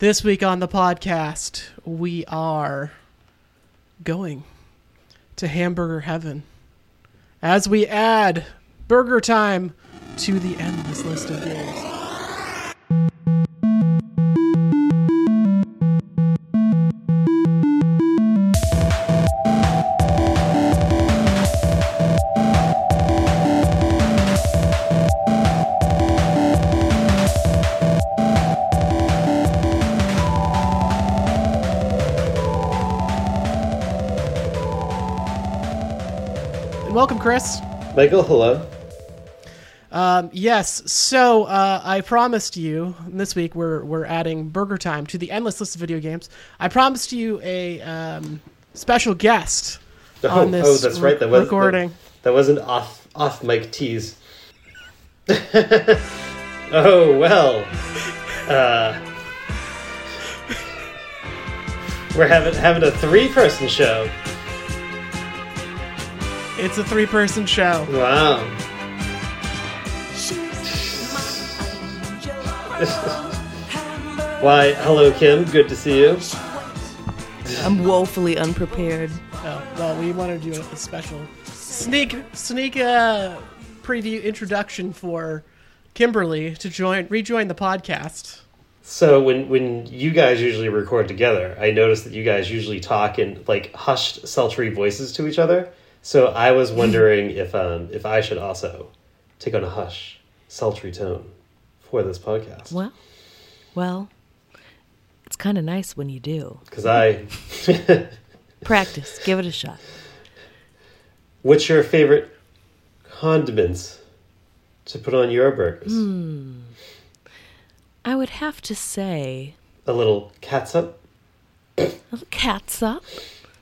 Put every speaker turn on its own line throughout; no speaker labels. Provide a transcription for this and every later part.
This week on the podcast, we are going to Hamburger Heaven as we add Burger Time to the endless list of games. Welcome, Chris.
Michael, hello.
Um, yes, so uh, I promised you this week we're we're adding Burger Time to the endless list of video games. I promised you a um, special guest
Oh,
on this
oh, that's right. That was
recording.
That, that was an off off mic tease. oh well. Uh, we're having having a three person show.
It's a three person show.
Wow. Why, hello Kim. Good to see you.
I'm woefully unprepared.
Oh, well, we want to do a special sneak sneak uh, preview introduction for Kimberly to join rejoin the podcast.
So when when you guys usually record together, I noticed that you guys usually talk in like hushed, sultry voices to each other. So I was wondering if um if I should also take on a hush, sultry tone for this podcast
Well, well, it's kind of nice when you do.
because I.
Practice. Give it a shot.
What's your favorite condiments to put on your burgers?
I would have to say
A little catsup.
a little catsup,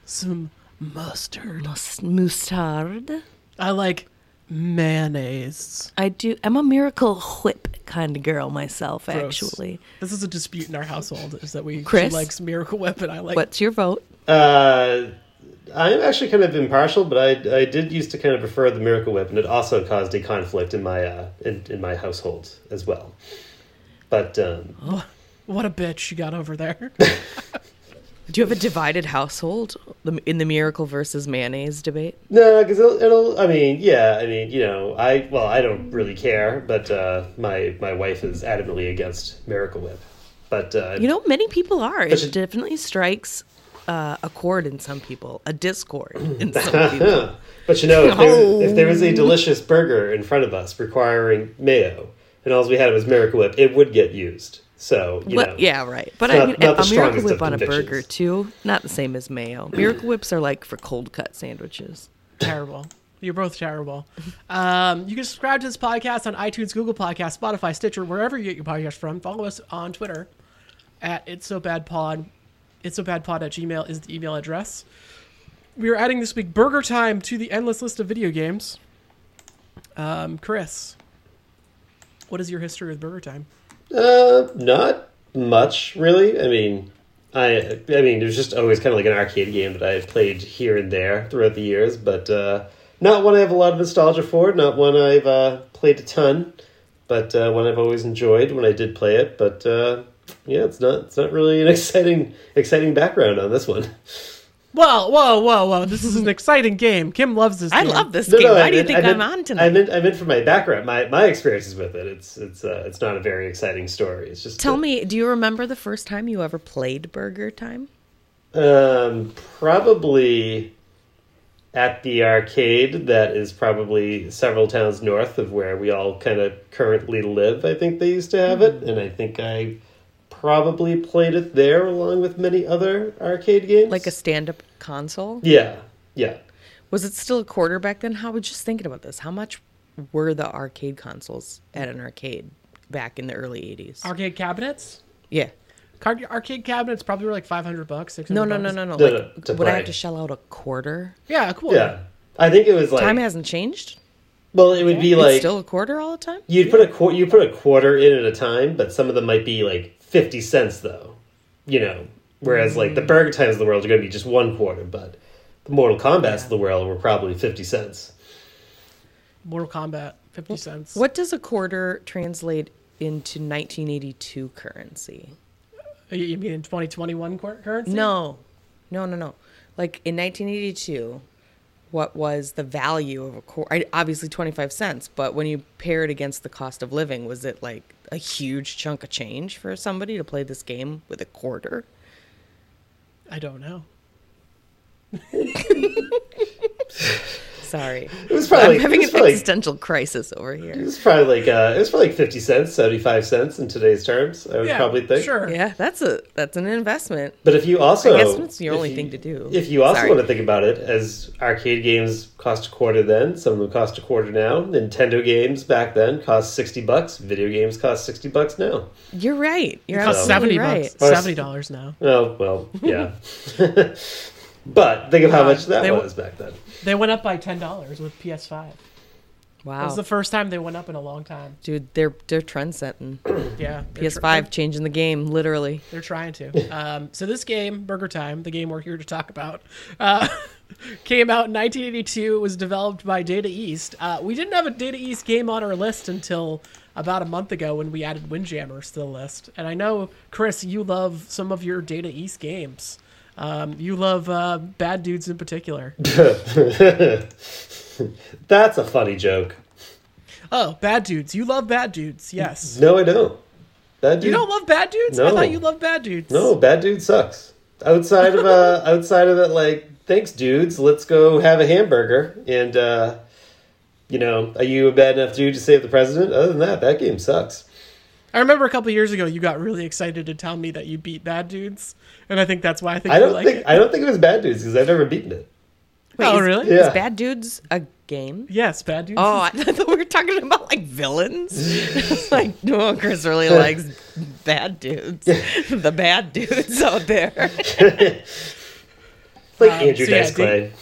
Some mustard.
mus- mustard.
I like mayonnaise.
I do. I'm a miracle whip kind of girl myself,
Gross.
actually.
This is a dispute in our household: is that we
Chris?
she likes Miracle Whip and I like
What's your vote?
Uh, I'm actually kind of impartial, but I I did used to kind of prefer the Miracle Whip, and it also caused a conflict in my uh in, in my household as well. But um,
what a bitch you got over there.
Do you have a divided household in the miracle versus mayonnaise debate?
no, because it'll, it'll. I mean, yeah. I mean, you know, I well, I don't really care, but uh, my my wife is adamantly against Miracle Whip. But uh,
You know, many people are. It
you-
definitely strikes uh, a chord in some people, a discord in some people.
But you know, if there, if there was a delicious burger in front of us requiring mayo, and all we had was Miracle Whip, it would get used. So you
Well,
know,
yeah, right. But
Not-
I mean, a Miracle Whip on a burger too, not the same as mayo. Miracle Whips are like for cold cut sandwiches.
terrible. You're both terrible. Um, you can subscribe to this podcast on iTunes, Google Podcast, Spotify, Stitcher, wherever you get your podcast from. Follow us on Twitter at It's So Bad Pod. It's So Bad Pod at Gmail is the email address. We are adding this week Burger Time to the endless list of video games. Um, Chris, what is your history with Burger Time?
Uh, not much really. I mean, I I mean, it was just always kind of like an arcade game that I played here and there throughout the years, but uh, not one I have a lot of nostalgia for. Not one I've uh, played a ton, but uh, one I've always enjoyed when I did play it. But uh, yeah, it's not it's not really an exciting exciting background on this one.
Whoa, whoa, whoa, whoa! This is an exciting game. Kim loves this. Game.
I
game.
love this
No,
game.
no,
Why
I
do you
meant-
think
I
I'm
meant-
on
I
tonight?
meant I meant for my background, my my experiences with it. It's it's uh, it's not a very exciting story. It's just
Tell
that-
me, do you remember the first time you ever played Burger Time?
Um, probably at the arcade that is probably several towns north of where we all kind of currently live. I think they used to have it, and I think I probably played it there along with many other arcade games.
Like a stand-up console?
yeah, yeah.
Was it still a quarter back then? How was just thinking about this? How much were the arcade consoles at an arcade back in the early 80s?
arcade cabinets.
yeah.
Card, arcade cabinets probably were like five hundred bucks. 600
No, no, no, no, no.
No,
Like,
no, to
would I have to shell out a quarter?
Yeah, cool.
Yeah, I think it was like
Time hasn't changed.
well, it would be
it's
like
still a quarter all the time.
You'd put a qu- you put a quarter in at a time, but some of them might be like fifty cents though. You know, whereas like
Mm.
the Burger Times of the world are going to be just one quarter, but the Mortal Kombat's of the world were probably fifty cents.
Mortal Kombat, fifty cents.
What does a quarter translate into 1982 currency?
You you mean in 2021 cur- currency?
No, no, no, no. Like in 1982, what was the value of a quarter? Obviously 25 cents, but when you pair it against the cost of living, was it like a huge chunk of change for somebody to play this game with a quarter?
I don't know.
Sorry.
It was probably
I'm having
was
an
probably,
existential crisis over here.
it
here.
was probably like uh, it was probably like fifty cents, seventy five cents in today's terms. I would
Yeah,
probably think.
Sure.
Yeah, that's a that's an investment.
But if you also,
I guess it's the only
you-
thing to do.
If you also
Sorry.
want to think about it, as arcade games cost a quarter then, some of them cost a quarter now. Nintendo games back then cost sixty bucks. Video games cost sixty bucks now.
You're right. You're
It costs 70
right.
bucks.
Well,
Seventy dollars now.
Oh well, yeah. but think of how much that
they
was back then.
They went up by ten dollars with PS5. That
Wow,
was the first time they went up in a long time.
dude, they're they're trend setting.
Yeah. they're tr-
PS5 changing the game, literally.
They're trying to. Um, so this game, Burger Time, the game we're here to talk about, uh, came out in 1982. It was developed by Data East. Uh, we didn't have a Data East game on our list until about a month ago when we added Windjammers to the list. And I know, Chris, you love some of your Data East games. Um, you love uh, Bad Dudes in particular.
That's a funny joke.
Oh, Bad Dudes. You love Bad Dudes. Yes.
No, I don't. That dude,
You don't love Bad Dudes? I thought you loved Bad Dudes.
No, bad dude sucks. Outside of uh, outside of that, like, thanks, dudes. Let's go have a hamburger. And uh, you know, are you a bad enough dude to save the president? Other than that, that game sucks.
I remember a couple years ago you got really excited to tell me that you beat Bad Dudes, and I think that's why I think
I don't
like
think
it.
I don't think it was bad dudes because I've never beaten it.
Wait,
oh,
is,
really?
Yeah.
Is Bad Dudes a game?
Yes, Bad Dudes.
Oh, I thought we were talking about like villains. like, no, Chris really likes bad dudes. the bad dudes out there.
Like
Um,
Andrew
so yeah,
Dice Clay.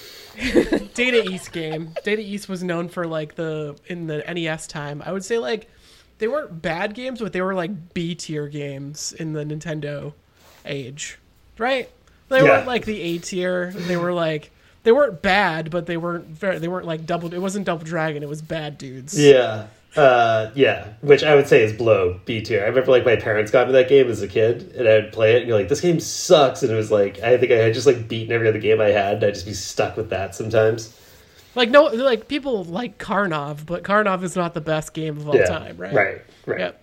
Data East game. Data East was known for like the in the NES time. I would say like they weren't bad games, but they were like B tier games in the Nintendo age, right? They
Yeah.
weren't like the A tier. They were like they weren't bad, but they weren't very. They weren't like double. It wasn't Double Dragon. It was Bad Dudes.
Yeah. Uh, yeah, which I would say is below B tier. I remember like my parents got me that game as a kid, and I'd play it, and you're like, "This game sucks," and it was like I think I had just like beaten every other game I had. And I'd just be stuck with that sometimes.
Like no, like people like Karnov, but Karnov is not the best game of all
yeah,
time, right?
Right, right.
Yep.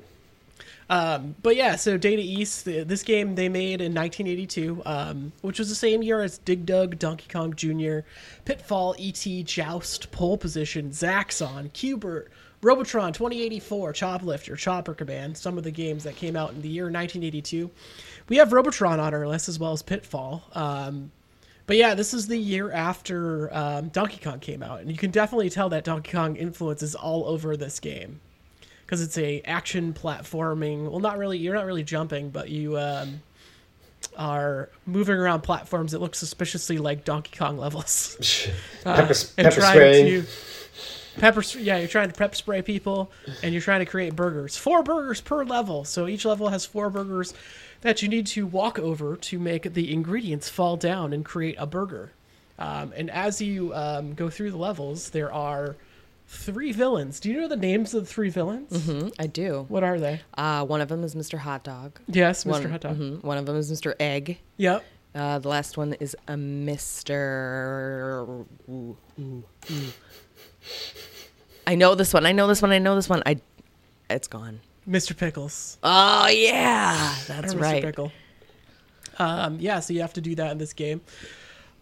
Um, but yeah, so Data East, this game they made in 1982, um, which was the same year as Dig Dug, Donkey Kong Jr., Pitfall, E.T., Joust, Pole Position, Zaxxon, Q*bert, Robotron 2084, Choplifter, Chopper Command, some of the games that came out in the year 1982. We have Robotron on our list as well as Pitfall. Um, but yeah, this is the year after um, Donkey Kong came out, and you can definitely tell that Donkey Kong influence is all over this game because it's a action platforming. Well, not really. You're not really jumping, but you um, are moving around platforms that look suspiciously like Donkey Kong levels. Uh,
pepper
and trying
spraying.
to pepper. Yeah, you're trying to pep spray people, and you're trying to create burgers. Four burgers per level, so each level has four burgers that you need to walk over to make the ingredients fall down and create a burger. Um, and as you um, go through the levels, there are three villains. Do you know the names of the three villains?
Mhm, I do.
What are they?
Uh, one of them is Mr. Hot Dog.
Yes, Mr.
One,
Hot Dog.
mhm, one of them is Mr. Egg.
Yep.
Uh, the last one is a Mr. Ooh, ooh, ooh. I know this one. I know this one. I know this one. I. It's gone.
Mr. Pickles.
Oh yeah, that's
Or Mr.
right.
Pickle. Um, yeah, so you have to do that in this game.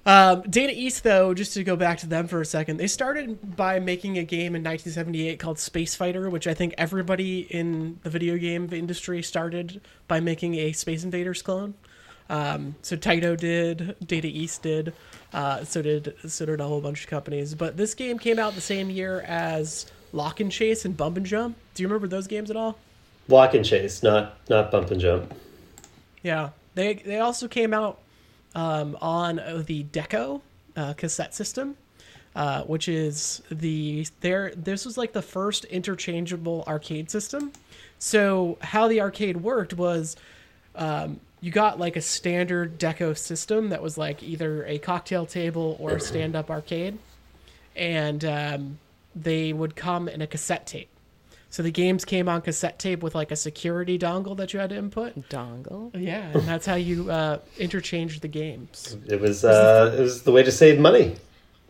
Um, Data East, though, just to go back to them for a second, they started by making a game in 1978 called Space Fighter, which I think everybody in the video game industry started by making a Space Invaders clone. Um, so Taito did, Data East did, uh, so did so did a whole bunch of companies. But this game came out the same year as Lock and Chase and Bump and Jump. Do you remember those games at all?
Lock and chase, not not bump and jump.
Yeah, they they also came out um, on the Deco uh, cassette system, uh, which is the there. This was like the first interchangeable arcade system. So how the arcade worked was. Um, you got like a standard deco system that was like either a cocktail table or a stand-up arcade and um, they would come in a cassette tape So the games came on cassette tape with like a security dongle that you had to input.
Dongle.
Yeah, and that's how you uh, interchanged the games.
It was uh, it was the way to save money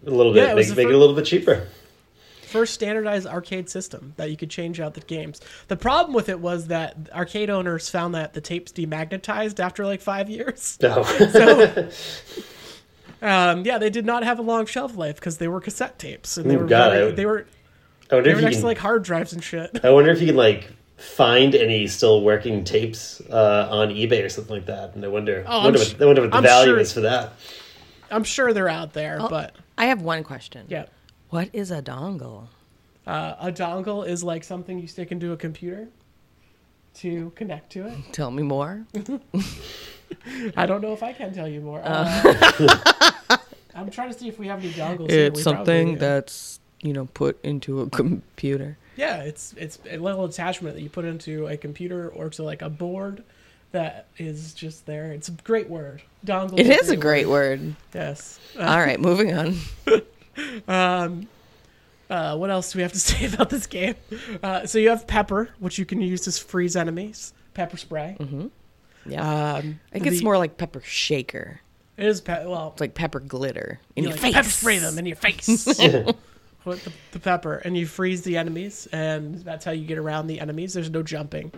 a little bit,
Yeah, it was
make,
the
it a little bit cheaper.
First standardized arcade system that you could change out the games. The problem with it was that arcade owners found that the tapes demagnetized after like five years.
No,
So, um, yeah, they did not have a long shelf life because they were cassette tapes and they were
God,
very,
would-
they were
I wonder
they
if
were
you
next
can.
to like hard drives and shit.
I wonder if you can like find any still working tapes uh, on eBay or something like that. And I wonder,
Oh, I'm
wonder,
sh-
what, I wonder what the
I'm
value
sure-
is for that.
I'm sure they're out there,
Oh.
but
I have one question.
yeah.
What is a dongle?
Uh, a dongle is like something you stick into a computer to connect to it.
Tell me more.
I don't know if I can tell you more. Uh, I'm trying to see if we have any dongles.
It's something that's you know put into a computer.
Yeah, it's it's a little attachment that you put into a computer or to like a board that is just there. It's a great word. Dongle.
It is a great word.
Yes.
All right, moving on.
Uh, what else do we have to say about this game? Uh, so you have pepper, which you can use to freeze enemies. Pepper spray.
Yeah,
Um,
I think it's more like pepper shaker.
It is pe- well.
It's like pepper glitter in
you
your
like
face.
pepper spray them in your face. Put the, the pepper and you freeze the enemies, and that's how you get around the enemies. There's no jumping.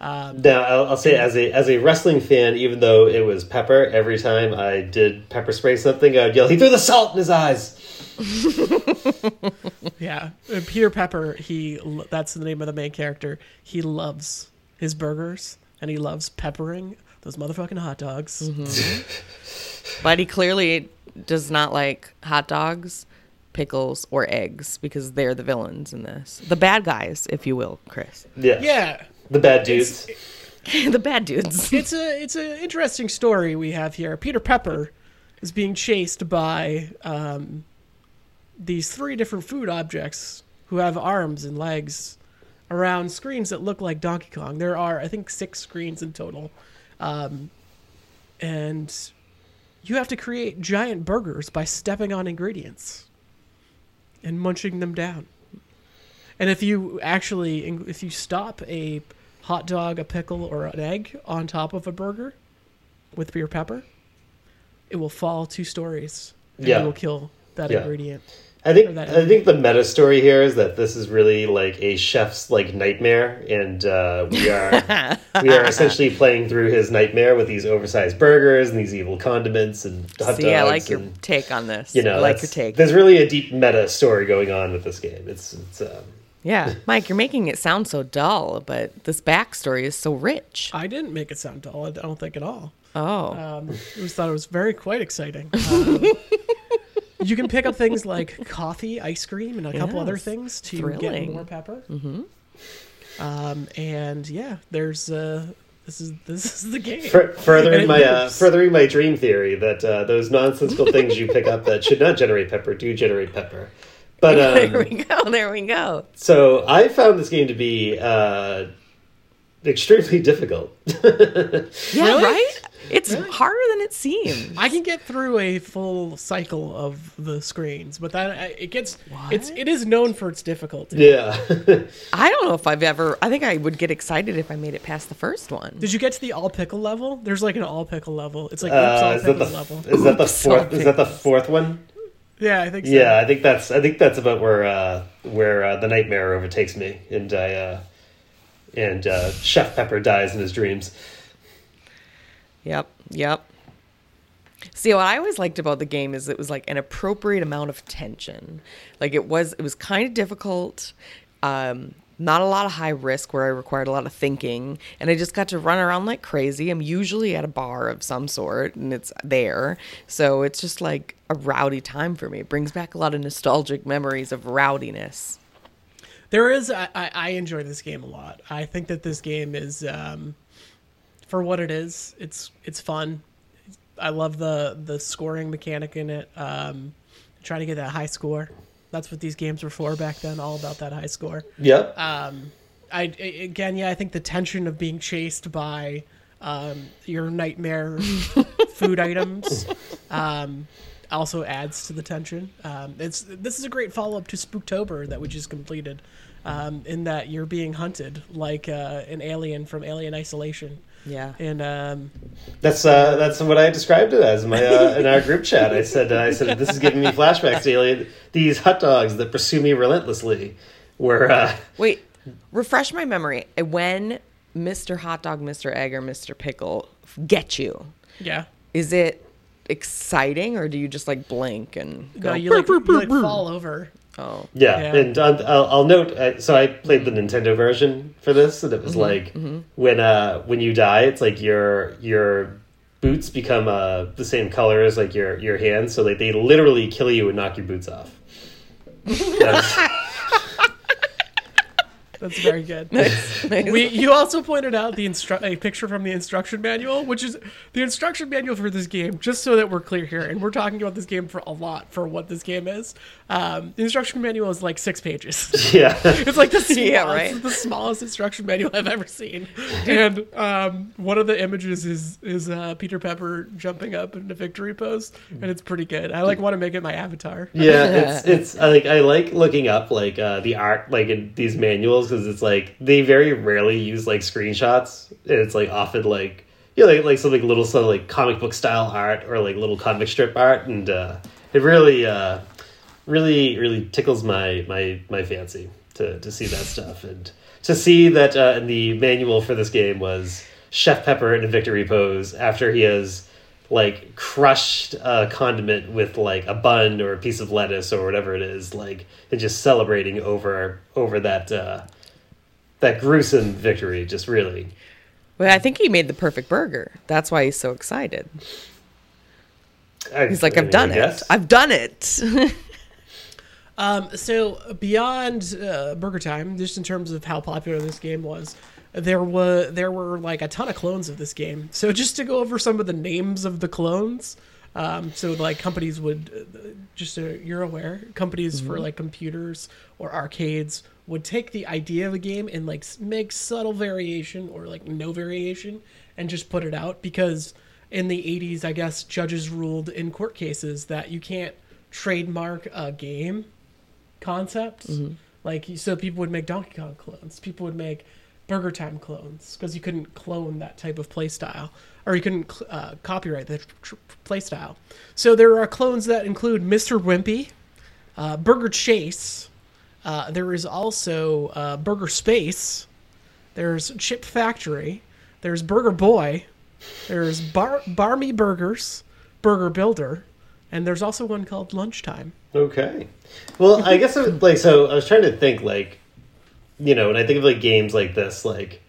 Um,
Now, I'll, I'll say as a as a wrestling fan, even though it was Pepper, every time I did pepper spray something, I'd yell, "He threw the salt in his eyes."
Yeah, Peter Pepper. He that's the name of the main character. He loves his burgers and he loves peppering those motherfucking hot dogs.
But he clearly does not like hot dogs, pickles, or eggs because they're the villains in this. The bad guys, if you will, Chris.
Yeah,
Yeah,
the bad dudes.
the bad dudes.
it's a it's an interesting story we have here. Peter Pepper is being chased by um, these three different food objects who have arms and legs around screens that look like Donkey Kong. There are, I think, six screens in total, um, and you have to create giant burgers by stepping on ingredients and munching them down. And if you actually, if you stop a hot dog, a pickle, or an egg on top of a burger with your pepper, it will fall two stories. And
Yeah.
you will kill that
Yeah.
ingredient.
I think I think the meta story here is that this is really like a chef's like nightmare, and uh, we are we are essentially playing through his nightmare with these oversized burgers and these evil condiments and hot
See,
dogs.
I like your take on this.
you know,
I like your take.
There's really a deep meta story going on with this game. It's it's um,
Yeah, Mike, you're making it sound so dull, but this backstory is so rich.
I didn't make it sound dull. I don't think at all.
Oh,
Um, I just thought it was very quite exciting. Um, you can pick up things like coffee, ice cream, and a couple other
Yes.
things to
Thrilling.
get more pepper. Mm-hmm. Um, and yeah, there's uh, this is this is the game.
fur- furthering my uh, furthering my dream theory that uh, those nonsensical things you pick up that should not generate pepper do generate pepper. But
there
um,
we go. There we go.
so I found this game to be uh, extremely difficult.
Yeah,
Really?
right? It's harder than it seems.
I can get through a full cycle of the screens, but that it gets it's it is known for its difficulty.
yeah.
I don't know if I've ever. I think I would get excited if I made it past the first one.
Did you get to the all pickle level? There's like an all pickle level. It's like
Uh,
all
is that the
level.
is that the
Oops,
fourth is that the fourth one?
Yeah, I think so.
Yeah, I think that's I think that's about where uh, where uh, the nightmare overtakes me, and I uh, and uh, Chef Pepper dies in his dreams.
Yep. Yep. See, what I always liked about the game is it was like an appropriate amount of tension. Like it was, it was kind of difficult. Um, not a lot of high risk where I required a lot of thinking, and I just got to run around like crazy. I'm usually at a bar of some sort, and it's there, so it's just like a rowdy time for me. It brings back a lot of nostalgic memories of rowdiness.
There is. I, I enjoy this game a lot. I think that this game is, um, for what it is, it's it's fun. I love the the scoring mechanic in it. Um, trying to get that high score. That's what these games were for back then. All about that high score.
Yep.
Um, I a- again, yeah, I think the tension of being chased by um, your nightmare food items um, also adds to the tension. Um, it's this is a great follow up to Spooktober that we just completed um, in that you're being hunted like uh, an alien from Alien Isolation.
Yeah.
And um,
That's uh, that's what I described it as in my uh, in our group chat. I said uh, I said this is giving me flashbacks to alien. These hot dogs that pursue me relentlessly. Were uh,
Wait, refresh my memory. When Mr. Hot Dog, Mr. Egg, or Mr. Pickle get you,
yeah,
is it exciting or do you just like blink and go?
no, you like, you like fall over.
Oh,
Yeah,
Yeah.
and um, I'll, I'll note. Uh, so I played the Nintendo version for this, and it was like when uh when you die, it's like your your boots become uh the same color as like your your hands, so like they literally kill you and knock your boots off. That's-
That's very good.
nice.
we you also pointed out the instru- a picture from the instruction manual, which is the instruction manual for this game. Just so that we're clear here, and we're talking about this game for a lot for what this game is. Um, the instruction manual is like six pages.
yeah,
It's like the smallest,
Yeah, right.
the smallest instruction manual I've ever seen. And um, one of the images is is uh, Peter Pepper jumping up in a victory pose, and it's pretty good. I like want to make it my avatar.
yeah. It's it's I like I like looking up like uh the art like in these manuals because it's like they very rarely use like screenshots, and it's like often like. Yeah, like like like little some like comic book style art or like little comic strip art, and uh, it really uh, really really tickles my my my fancy to to see that stuff and to see that uh, in the manual for this game was Chef Pepper in a victory pose after he has like crushed a condiment with like a bun or a piece of lettuce or whatever it is like and just celebrating over over that uh that gruesome victory just really
Well, I think he made the perfect burger. That's why he's so excited.
I-
He's like,
I
I've done
I
it. I've done it.
Um, so beyond uh, Burger Time, just in terms of how popular this game was, there was there were like a ton of clones of this game. So just to go over some of the names of the clones, um, so like companies would uh, just so you're aware, companies for like computers or arcades would take the idea of a game and like make subtle variation or like no variation and just put it out because in the 80s i guess judges ruled in court cases that you can't trademark a game concept. Like so, people would make Donkey Kong clones. People would make Burger Time clones because you couldn't clone that type of play style, or you couldn't uh, copyright the tr- play style. So there are clones that include Mr. Wimpy, uh, Burger Chase. Uh, there is also uh, Burger Space. There's Chip Factory. There's Burger Boy. There's Bar Barmy Burgers, Burger Builder, and there's also one called Lunchtime.
Okay. Well, I guess was, like so. I was trying to think like, you know, when I think of like games like this, like,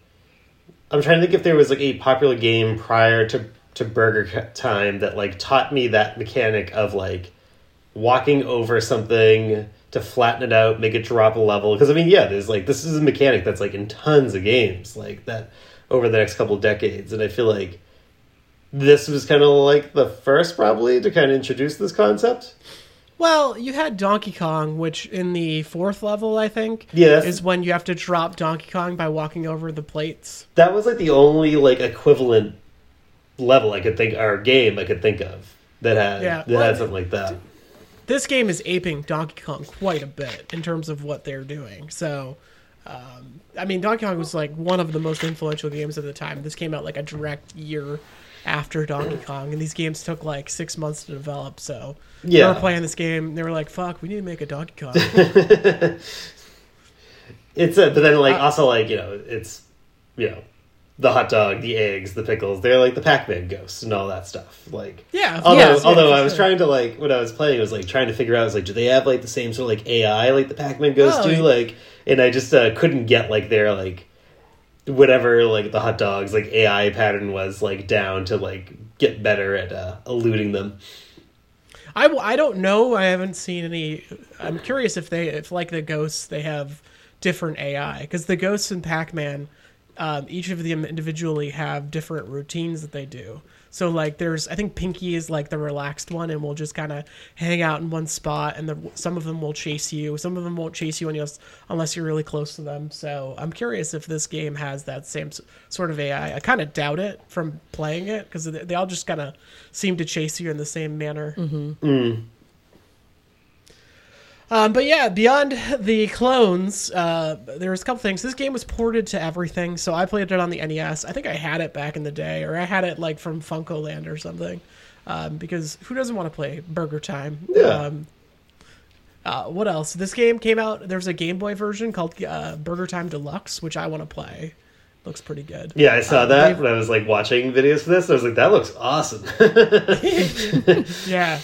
I'm trying to think if there was like a popular game prior to to Burger Time that like taught me that mechanic of like walking over something to flatten it out, make it drop a level. Because I mean, yeah, there's like this is a mechanic that's like in tons of games like that over the next couple decades, and I feel like this was kind of like the first probably to kind of introduce this concept.
Well, you had Donkey Kong, which in the fourth level, I think,
Yeah,
is when you have to drop Donkey Kong by walking over the plates.
that was like the only like equivalent level I could think or game I could think of that had
Yeah,
that
well,
had something like that.
This game is aping Donkey Kong quite a bit in terms of what they're doing. So, um, I mean, Donkey Kong was like one of the most influential games of the time. This came out like a direct year after Donkey Kong, and these games took like six months to develop. So,
yeah, they
were playing this game. And they were like, "Fuck, we need to make a Donkey Kong."
It's a, but then like
Uh,
also like you know it's you know the hot dog, the eggs, the pickles. They're like the Pac-Man ghosts and all that stuff. Like
yeah.
although
yeah,
although
for
I was
sure.
trying to like when I was playing, I was like trying to figure out. I was like, do they have like the same sort of like AI like the Pac-Man ghosts
Oh,
do? Like, and I just uh, couldn't get like their like whatever like the hot dogs like AI pattern was like down to like get better at uh, eluding them.
I, w- I don't know. I haven't seen any. I'm curious if they if like the ghosts they have different AI because the ghosts in Pac-Man, um, each of them individually have different routines that they do. So like there's I think Pinky is like the relaxed one and will just kind of hang out in one spot and the, some of them will chase you. Some of them won't chase you unless unless you're really close to them. So I'm curious if this game has that same sort of AI. I kind of doubt it from playing it because they, they all just kind of seem to chase you in the same manner. Um, but yeah, beyond the clones, uh, there was a couple things. This game was ported to everything, so I played it on the NES. I think I had it back in the day, or I had it like from FuncoLand or something. Um, because who doesn't want to play Burger Time?
Yeah.
Um, uh, what else? This game came out. There's a Game Boy version called uh, Burger Time Deluxe, which I want to play. Looks pretty good.
Yeah, I saw
Uh,
that when I was like watching videos for this. I was like, that looks awesome.
Yeah.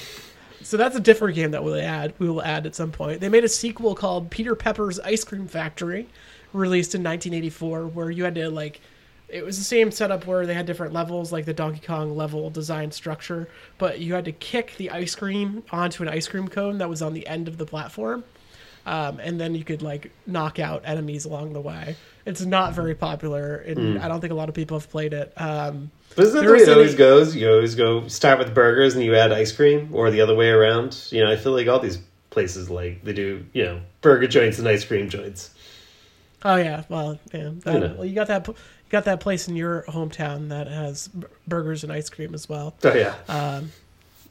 So that's a different game that we'll add. We will add at some point. They made a sequel called Peter Pepper's Ice Cream Factory, released in 1984, where you had to like. It was the same setup where they had different levels, like the Donkey Kong level design structure, but you had to kick the ice cream onto an ice cream cone that was on the end of the platform, um, and then you could like knock out enemies along the way. It's not very popular, and I don't think a lot of people have played it. Um,
But isn't that the way it always
any-
goes? You always go start with burgers and you add ice cream, or the other way around. You know, I feel like all these places like they do, you know, burger joints and ice cream joints.
Oh yeah, well, yeah. That,
You know.
Well, you got that. You got that place in your hometown that has burgers and ice cream as well.
Oh yeah,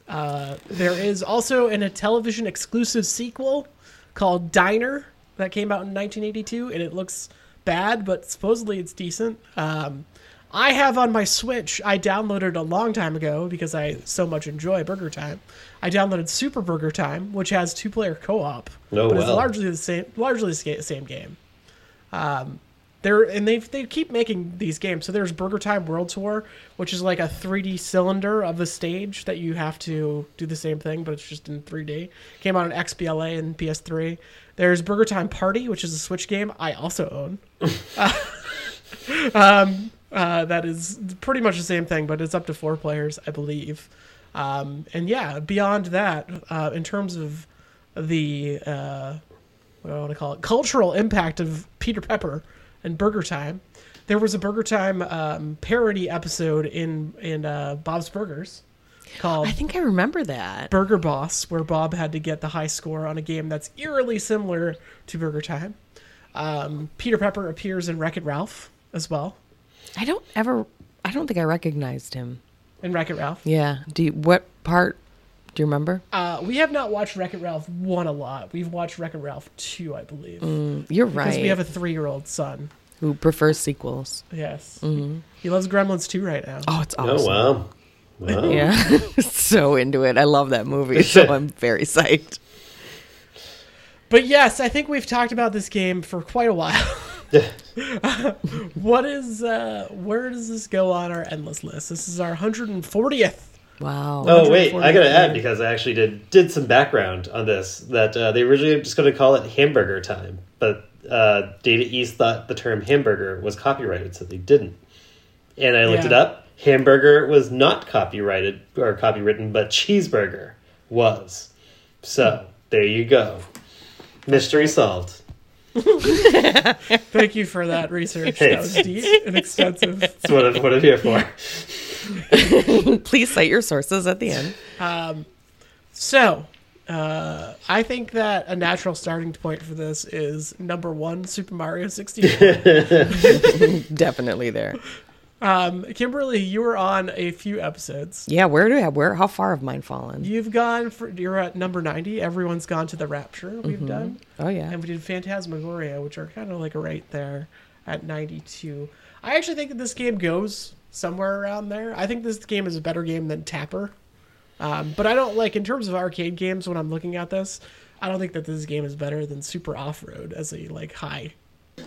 Uh, there is also Intellivision exclusive sequel called Diner that came out in 1982, and it looks bad, but supposedly it's decent. Um, I have on my Switch. I downloaded a long time ago because I so much enjoy Burger Time. I downloaded Super Burger Time, which has two-player co-op,
Oh,
but it's largely the same. Largely the same game. Um, there and they they keep making these games. So there's Burger Time World Tour, which is like a 3D cylinder of a stage that you have to do the same thing, but it's just in 3D. Came out on XBLA and PS3. There's Burger Time Party, which is a Switch game I also own. um, uh, that is pretty much the same thing, but it's up to four players, I believe. Um, and yeah, beyond that, uh, in terms of the uh, what do I want to call it cultural impact of Peter Pepper and Burger Time, there was a Burger Time um, parody episode in in uh, Bob's Burgers called
I think I remember that.
Burger Boss, where Bob had to get the high score on a game that's eerily similar to Burger Time. Um, Peter Pepper appears in Wreck It Ralph as well.
I don't ever. I don't think I recognized him.
In Wreck It Ralph,
Yeah. Do you, what part? Do you remember?
uh, we have not watched Wreck It Ralph one a lot. We've watched Wreck It Ralph two, I believe,
You're
because
right.
Because we have a three-year-old son.
Who prefers sequels?
Yes, he loves Gremlins 2 right now.
Oh, it's awesome.
oh wow, wow.
Yeah. so into it. I love that movie. So I'm very psyched.
But yes, I think we've talked about this game for quite a while. what is uh where does this go on our endless list? This is our 140th.
Wow.
Oh wait, I gotta add because I actually did did some background on this. That uh, they originally were just going to call it Hamburger Time, but uh, Data East thought the term hamburger was copyrighted, so they didn't. And I looked
Yeah.
it up. Hamburger was not copyrighted or copywritten, but cheeseburger was. So there you go. Mystery solved.
Thank you for that research. That was deep and extensive.
That's what I'm, what I'm here for.
Please cite your sources at the end.
So, uh, I think that a natural starting point for this is number one, Super Mario 64.
Definitely there.
Um, Kimberly, you were on a few episodes.
Yeah. Where do I? Where? How far have mine fallen?
You've gone for you're at number 90. Everyone's gone to the Rapture. We've done.
Oh yeah.
and we did Phantasmagoria, which are kind of like right there at 92. I actually think that this game goes somewhere around there. I think this game is a better game than Tapper. Um, but I don't like in terms of arcade games when I'm looking at this. I don't think that this game is better than Super Off Road as a like high.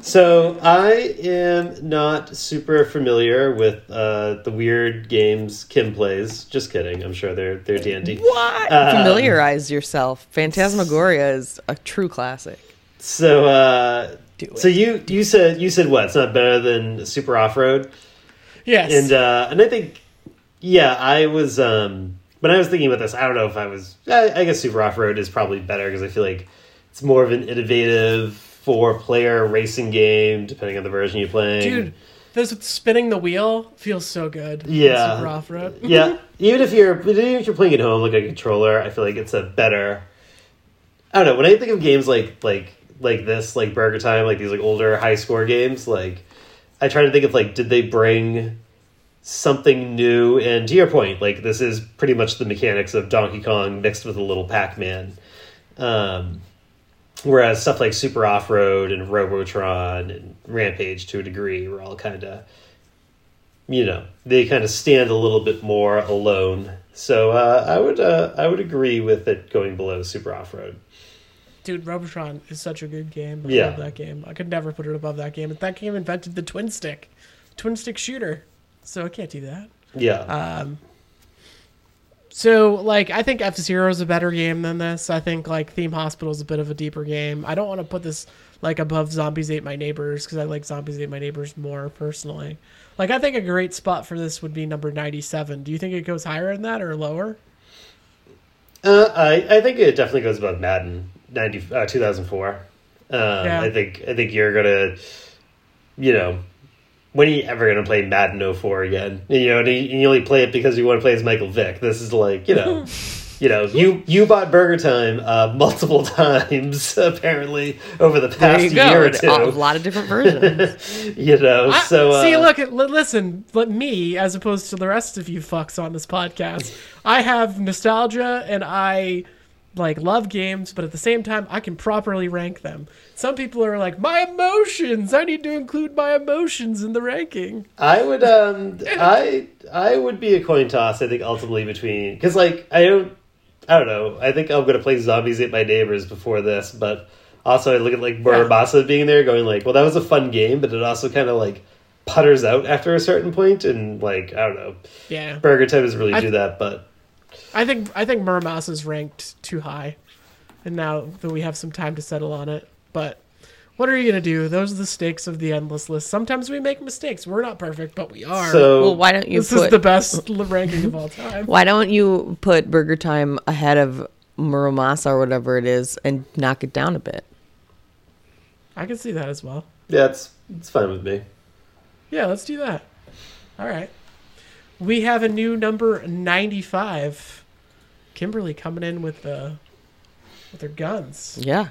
So I am not super familiar with uh, the weird games Kim plays. Just kidding. I'm sure they're they're dandy.
What?
Um,
Familiarize yourself. Phantasmagoria is a true classic.
So uh,
Do
so you you said you said what? It's not better than Super Off Road,
Yes.
and uh, and I think yeah, I was um, when I was thinking about this. I don't know if I was. I, I guess Super Off Road is probably better because I feel like it's more of an innovative four player racing game, depending on the version you're playing.
Dude, this spinning the wheel feels so good.
Yeah.
Super Off Road.
yeah, even if you're even if you're playing at home like a controller, I feel like it's a better. I don't know. When I think of games like like like this, like Burger Time, like these like older high score games, like I try to think of like did they bring something new? And to your point, like this is pretty much the mechanics of Donkey Kong mixed with a little Pac Man. Um, whereas stuff like Super Off Road and Robotron and Rampage to a degree were all kind of, you know, they kind of stand a little bit more alone. So uh, I would uh, I would agree with it going below Super Off Road.
Dude, Robotron is such a good game. I
Yeah.
love that game. I could never put it above that game. That game invented the twin stick, twin stick shooter. So I can't do that.
Yeah,
Um, so like I think F Zero is a better game than this. I think like Theme Hospital is a bit of a deeper game. I don't want to put this like above Zombies Ate My Neighbors because I like Zombies Ate My Neighbors more personally. Like I think a great spot for this would be number ninety seven. Do you think it goes higher than that or lower?
uh, I I think it definitely goes above Madden ninety uh, two thousand four. Um,
Yeah.
I think I think you're gonna, you know, when are you ever gonna play Madden 04 again? You know, and you, and you only play it because you want to play as Michael Vick. This is like, you know, you know, you you bought Burger Time uh, multiple times apparently over the past year or
A lot of different versions.
you know,
I-
so uh,
see, look, listen, but me as opposed to the rest of you fucks on this podcast, I have nostalgia and I like love games, but at the same time, I can properly rank them. Some people are like, my emotions. I need to include my emotions in the ranking.
I would um I I would be a coin toss. I think ultimately between because like I don't I don't know. I think I'm gonna play Zombies Ate My Neighbors before this, but also I look at like Muramasa being there, going like, well, that was a fun game, but it also kind of like putters out after a certain point, and like I don't know,
Yeah,
Burger Time doesn't really
I-
do that, but
I think I think Muramasa is ranked too high, and now that we have some time to settle on it, but. What are you gonna do? Those are the stakes of the endless list. Sometimes we make mistakes. We're not perfect, but we are.
so
well, why don't you
this is the best ranking of all time.
Why don't you put Burger Time ahead of Muramasa or whatever it is and knock it down a bit?
I can see that as well.
yeah, it's it's fine with me.
Yeah, let's do that. All right. We have a new number 95. Kimberly coming in with the with her guns.
Yeah.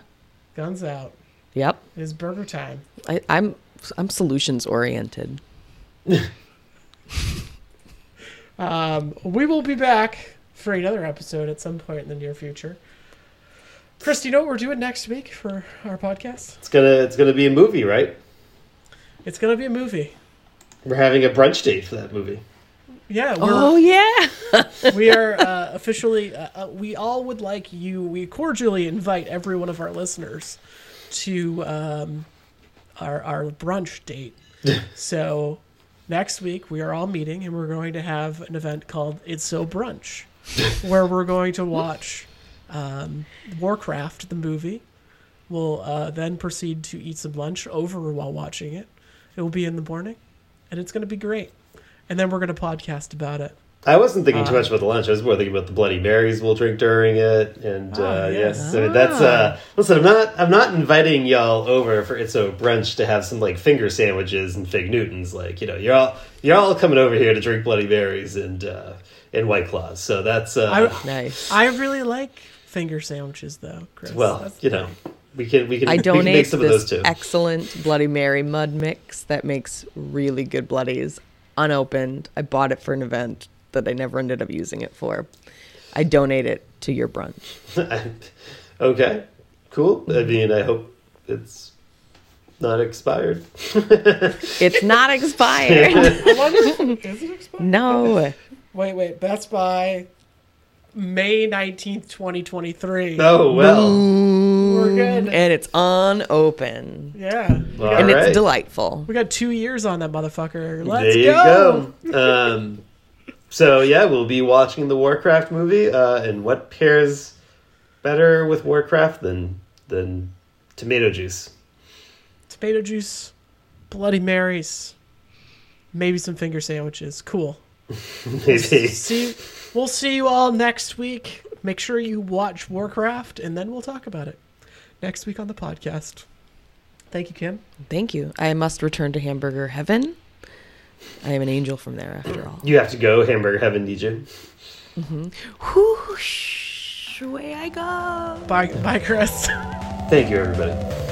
Guns out.
Yep.
It is burger time.
I, I'm I'm solutions oriented.
Um, we will be back for another episode at some point in the near future. Chris, do you know what we're doing next week for our podcast?
It's gonna it's gonna be a movie, right?
It's going to be a movie.
We're having a brunch date for that movie.
Yeah, we're,
Oh yeah.
we are uh, officially uh, uh, we all would like you we cordially invite every one of our listeners to um, our, our brunch date. So next week we are all meeting and we're going to have an event called it's so brunch where we're going to watch um, warcraft the movie. We'll uh, then proceed to eat some lunch over while watching it. It will be in the morning and it's going to be great and then we're going to podcast about it
I wasn't thinking too
Uh,
much about the lunch. I was more thinking about the Bloody Marys we'll drink during it, and
Ah,
uh,
yes.
yes, I mean, that's uh, listen. I'm not. I'm not inviting y'all over for it's a brunch to have some like finger sandwiches and fig Newtons. Like you know, you're all you're all coming over here to drink Bloody Marys and uh, and White Claws. So that's uh,
I,
nice.
I really like finger sandwiches, though, Chris.
well,
That's-
you know, we can we can
I
we can make
donate
some of those
this
too.
excellent Bloody Mary mud mix that makes really good bloodies unopened. I bought it for an event that I never ended up using it for. I donate it to your brunch.
okay, cool. I mean, I hope it's not expired.
It's not expired.
I wonder, is it expired?
no.
Wait, wait. Best Buy, May 19th, 2023.
Oh well.
We're good.
And it's unopened.
Yeah.
All
and
right.
it's delightful.
we got two years on that motherfucker. Let's
there you
go.
go. Um, so yeah, we'll be watching the Warcraft movie. Uh, and what pairs better with Warcraft than than tomato juice?
Tomato juice, Bloody Marys, maybe some finger sandwiches. Cool.
Maybe.
See, we'll see you all next week. Make sure you watch Warcraft, and then we'll talk about it next week on the podcast. Thank you, Kim.
Thank you. I must return to hamburger heaven. I am an angel from there after all.
You have to go hamburger heaven, DJ. Mm-hmm.
Whoosh, away I go.
Bye, bye, Chris.
Thank you, everybody.